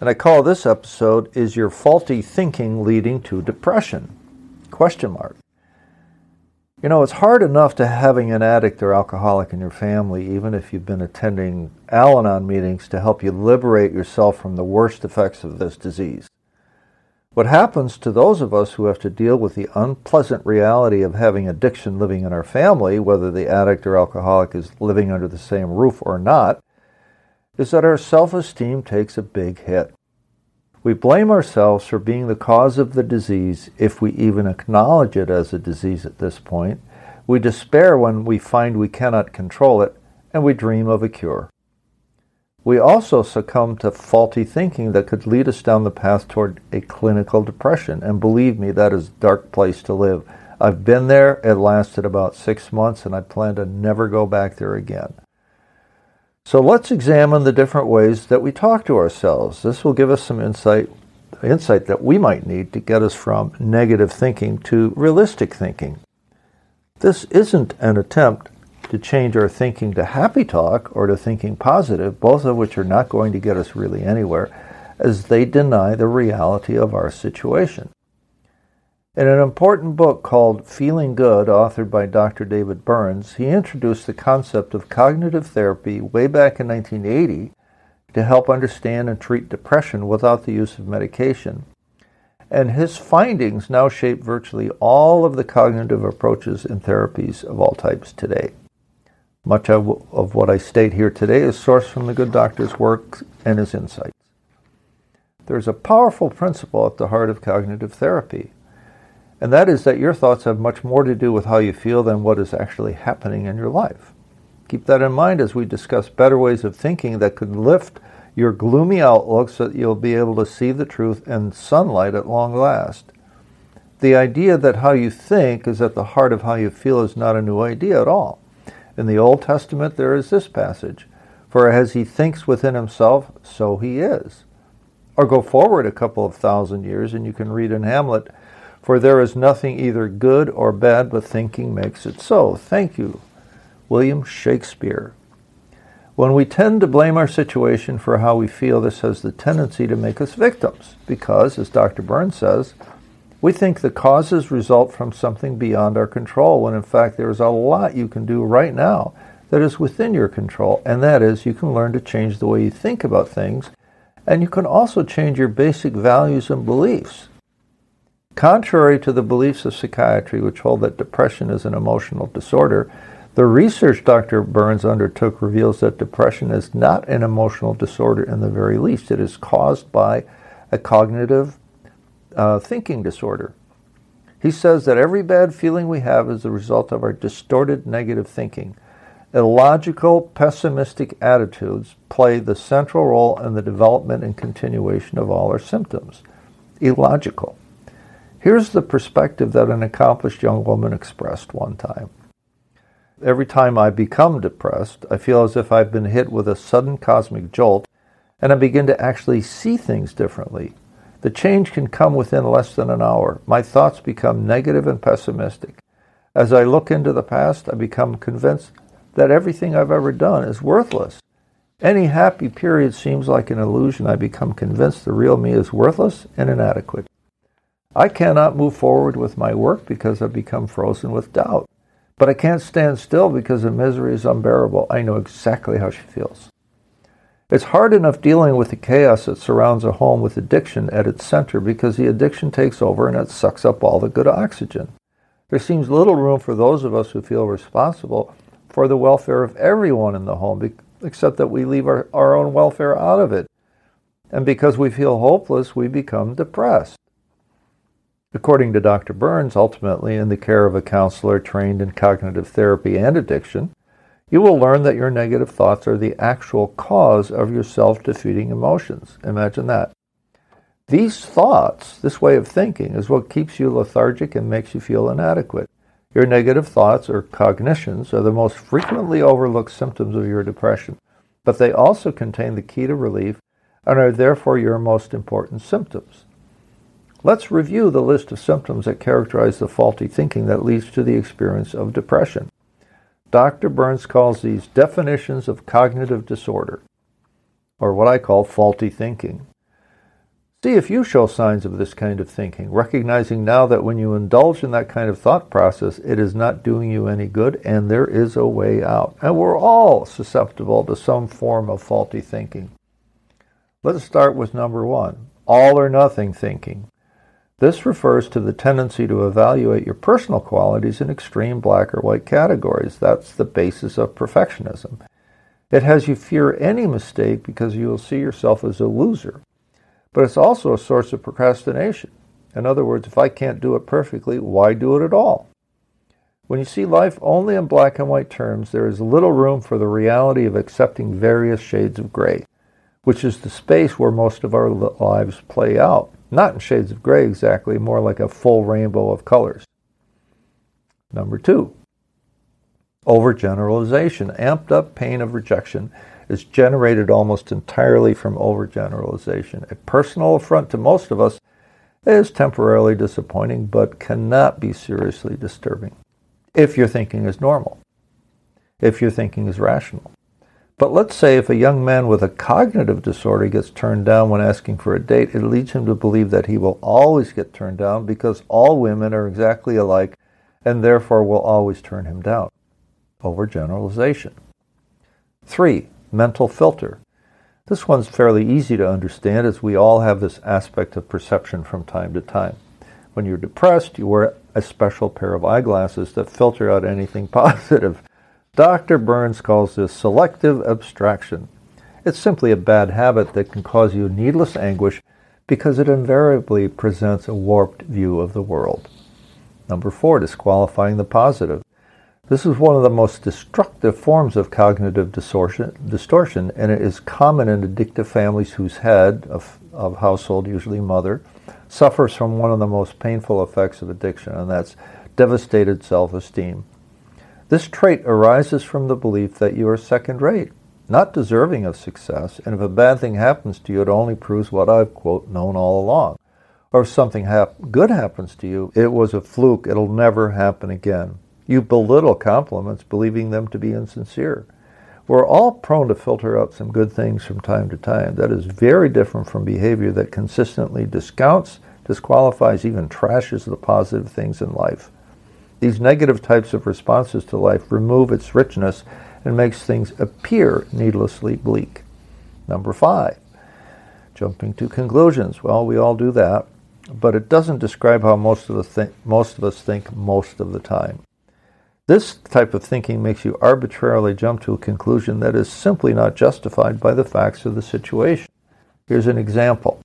And I call this episode Is Your Faulty Thinking Leading to Depression? Question mark. You know, it's hard enough to having an addict or alcoholic in your family, even if you've been attending Al Anon meetings to help you liberate yourself from the worst effects of this disease. What happens to those of us who have to deal with the unpleasant reality of having addiction living in our family, whether the addict or alcoholic is living under the same roof or not, is that our self esteem takes a big hit. We blame ourselves for being the cause of the disease if we even acknowledge it as a disease at this point. We despair when we find we cannot control it, and we dream of a cure. We also succumb to faulty thinking that could lead us down the path toward a clinical depression, and believe me, that is a dark place to live. I've been there, it lasted about six months, and I plan to never go back there again. So let's examine the different ways that we talk to ourselves. This will give us some insight insight that we might need to get us from negative thinking to realistic thinking. This isn't an attempt to change our thinking to happy talk or to thinking positive, both of which are not going to get us really anywhere, as they deny the reality of our situation. In an important book called Feeling Good, authored by Dr. David Burns, he introduced the concept of cognitive therapy way back in 1980 to help understand and treat depression without the use of medication. And his findings now shape virtually all of the cognitive approaches and therapies of all types today. Much of, what I state here today is sourced from the good doctor's work and his insights. There's a powerful principle at the heart of cognitive therapy and that is that your thoughts have much more to do with how you feel than what is actually happening in your life. Keep that in mind as we discuss better ways of thinking that could lift your gloomy outlook so that you'll be able to see the truth and sunlight at long last. The idea that how you think is at the heart of how you feel is not a new idea at all. In the Old Testament, there is this passage For as he thinks within himself, so he is. Or go forward a couple of thousand years, and you can read in Hamlet for there is nothing either good or bad, but thinking makes it so. Thank you, William Shakespeare. When we tend to blame our situation for how we feel, this has the tendency to make us victims, because, as Dr. Burns says, we think the causes result from something beyond our control, when in fact there is a lot you can do right now that is within your control, and that is you can learn to change the way you think about things, and you can also change your basic values and beliefs. Contrary to the beliefs of psychiatry, which hold that depression is an emotional disorder, the research Dr. Burns undertook reveals that depression is not an emotional disorder in the very least. It is caused by a cognitive uh, thinking disorder. He says that every bad feeling we have is the result of our distorted negative thinking. Illogical, pessimistic attitudes play the central role in the development and continuation of all our symptoms. Illogical. Here's the perspective that an accomplished young woman expressed one time. Every time I become depressed, I feel as if I've been hit with a sudden cosmic jolt and I begin to actually see things differently. The change can come within less than an hour. My thoughts become negative and pessimistic. As I look into the past, I become convinced that everything I've ever done is worthless. Any happy period seems like an illusion. I become convinced the real me is worthless and inadequate. I cannot move forward with my work because I've become frozen with doubt. But I can't stand still because the misery is unbearable. I know exactly how she feels. It's hard enough dealing with the chaos that surrounds a home with addiction at its center because the addiction takes over and it sucks up all the good oxygen. There seems little room for those of us who feel responsible for the welfare of everyone in the home, except that we leave our, our own welfare out of it. And because we feel hopeless, we become depressed. According to Dr. Burns, ultimately in the care of a counselor trained in cognitive therapy and addiction, you will learn that your negative thoughts are the actual cause of your self defeating emotions. Imagine that. These thoughts, this way of thinking, is what keeps you lethargic and makes you feel inadequate. Your negative thoughts or cognitions are the most frequently overlooked symptoms of your depression, but they also contain the key to relief and are therefore your most important symptoms. Let's review the list of symptoms that characterize the faulty thinking that leads to the experience of depression. Dr. Burns calls these definitions of cognitive disorder, or what I call faulty thinking. See if you show signs of this kind of thinking, recognizing now that when you indulge in that kind of thought process, it is not doing you any good and there is a way out. And we're all susceptible to some form of faulty thinking. Let's start with number one all or nothing thinking. This refers to the tendency to evaluate your personal qualities in extreme black or white categories. That's the basis of perfectionism. It has you fear any mistake because you will see yourself as a loser. But it's also a source of procrastination. In other words, if I can't do it perfectly, why do it at all? When you see life only in black and white terms, there is little room for the reality of accepting various shades of gray, which is the space where most of our lives play out. Not in shades of gray exactly, more like a full rainbow of colors. Number two, overgeneralization. Amped up pain of rejection is generated almost entirely from overgeneralization. A personal affront to most of us is temporarily disappointing, but cannot be seriously disturbing if your thinking is normal, if your thinking is rational. But let's say if a young man with a cognitive disorder gets turned down when asking for a date, it leads him to believe that he will always get turned down because all women are exactly alike and therefore will always turn him down. Overgeneralization. Three, mental filter. This one's fairly easy to understand as we all have this aspect of perception from time to time. When you're depressed, you wear a special pair of eyeglasses that filter out anything positive. Dr. Burns calls this selective abstraction. It's simply a bad habit that can cause you needless anguish because it invariably presents a warped view of the world. Number four, disqualifying the positive. This is one of the most destructive forms of cognitive distortion, and it is common in addictive families whose head of, of household, usually mother, suffers from one of the most painful effects of addiction, and that's devastated self esteem. This trait arises from the belief that you are second rate, not deserving of success, and if a bad thing happens to you, it only proves what I've, quote, known all along. Or if something hap- good happens to you, it was a fluke, it'll never happen again. You belittle compliments, believing them to be insincere. We're all prone to filter out some good things from time to time. That is very different from behavior that consistently discounts, disqualifies, even trashes the positive things in life. These negative types of responses to life remove its richness and makes things appear needlessly bleak. Number five, jumping to conclusions. Well, we all do that, but it doesn't describe how most of, the th- most of us think most of the time. This type of thinking makes you arbitrarily jump to a conclusion that is simply not justified by the facts of the situation. Here's an example.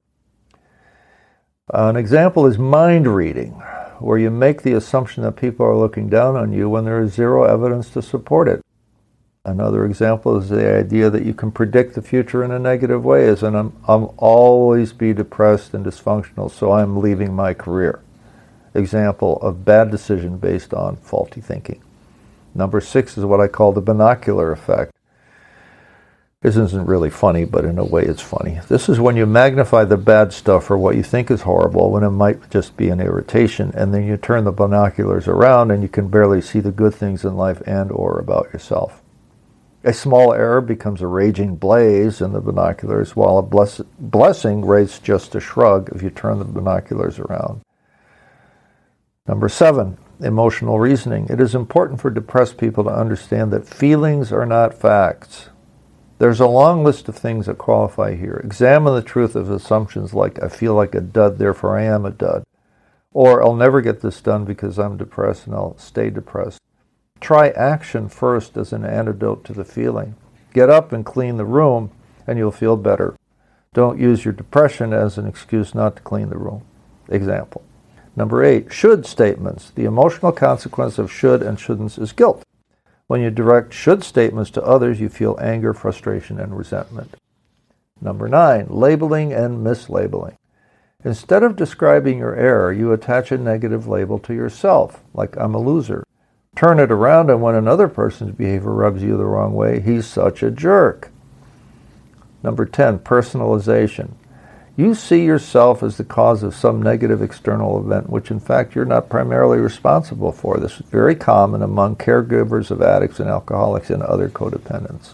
An example is mind reading where you make the assumption that people are looking down on you when there is zero evidence to support it. Another example is the idea that you can predict the future in a negative way, as in I'm, I'll always be depressed and dysfunctional, so I'm leaving my career. Example of bad decision based on faulty thinking. Number six is what I call the binocular effect. This isn't really funny, but in a way it's funny. This is when you magnify the bad stuff or what you think is horrible when it might just be an irritation, and then you turn the binoculars around and you can barely see the good things in life and or about yourself. A small error becomes a raging blaze in the binoculars, while a bless- blessing raised just a shrug if you turn the binoculars around. Number seven, emotional reasoning. It is important for depressed people to understand that feelings are not facts. There's a long list of things that qualify here. Examine the truth of assumptions like, I feel like a dud, therefore I am a dud. Or, I'll never get this done because I'm depressed and I'll stay depressed. Try action first as an antidote to the feeling. Get up and clean the room, and you'll feel better. Don't use your depression as an excuse not to clean the room. Example. Number eight, should statements. The emotional consequence of should and shouldn'ts is guilt. When you direct should statements to others, you feel anger, frustration, and resentment. Number nine, labeling and mislabeling. Instead of describing your error, you attach a negative label to yourself, like I'm a loser. Turn it around, and when another person's behavior rubs you the wrong way, he's such a jerk. Number 10, personalization. You see yourself as the cause of some negative external event, which in fact you're not primarily responsible for. This is very common among caregivers of addicts and alcoholics and other codependents.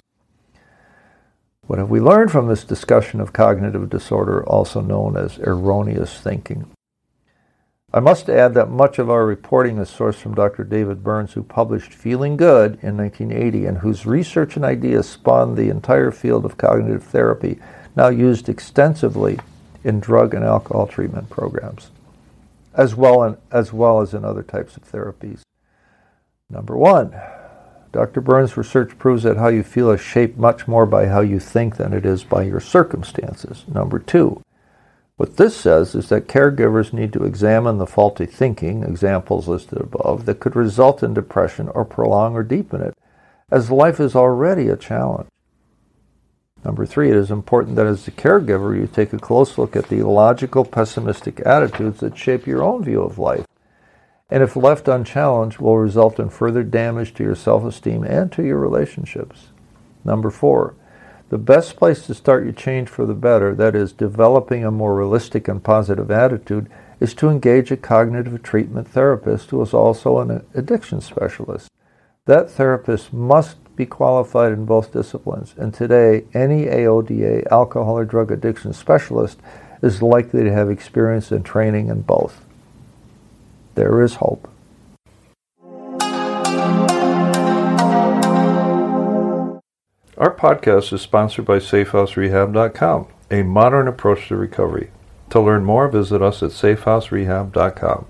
What have we learned from this discussion of cognitive disorder, also known as erroneous thinking? I must add that much of our reporting is sourced from Dr. David Burns, who published Feeling Good in 1980 and whose research and ideas spawned the entire field of cognitive therapy, now used extensively in drug and alcohol treatment programs, as well, in, as well as in other types of therapies. Number one, Dr. Burns' research proves that how you feel is shaped much more by how you think than it is by your circumstances. Number two, what this says is that caregivers need to examine the faulty thinking, examples listed above, that could result in depression or prolong or deepen it, as life is already a challenge. Number three, it is important that as a caregiver, you take a close look at the illogical, pessimistic attitudes that shape your own view of life, and if left unchallenged, will result in further damage to your self esteem and to your relationships. Number four, the best place to start your change for the better, that is, developing a more realistic and positive attitude, is to engage a cognitive treatment therapist who is also an addiction specialist. That therapist must be qualified in both disciplines, and today any AODA, alcohol or drug addiction specialist, is likely to have experience and training in both. There is hope. Our podcast is sponsored by SafeHouseRehab.com, a modern approach to recovery. To learn more, visit us at SafeHouseRehab.com.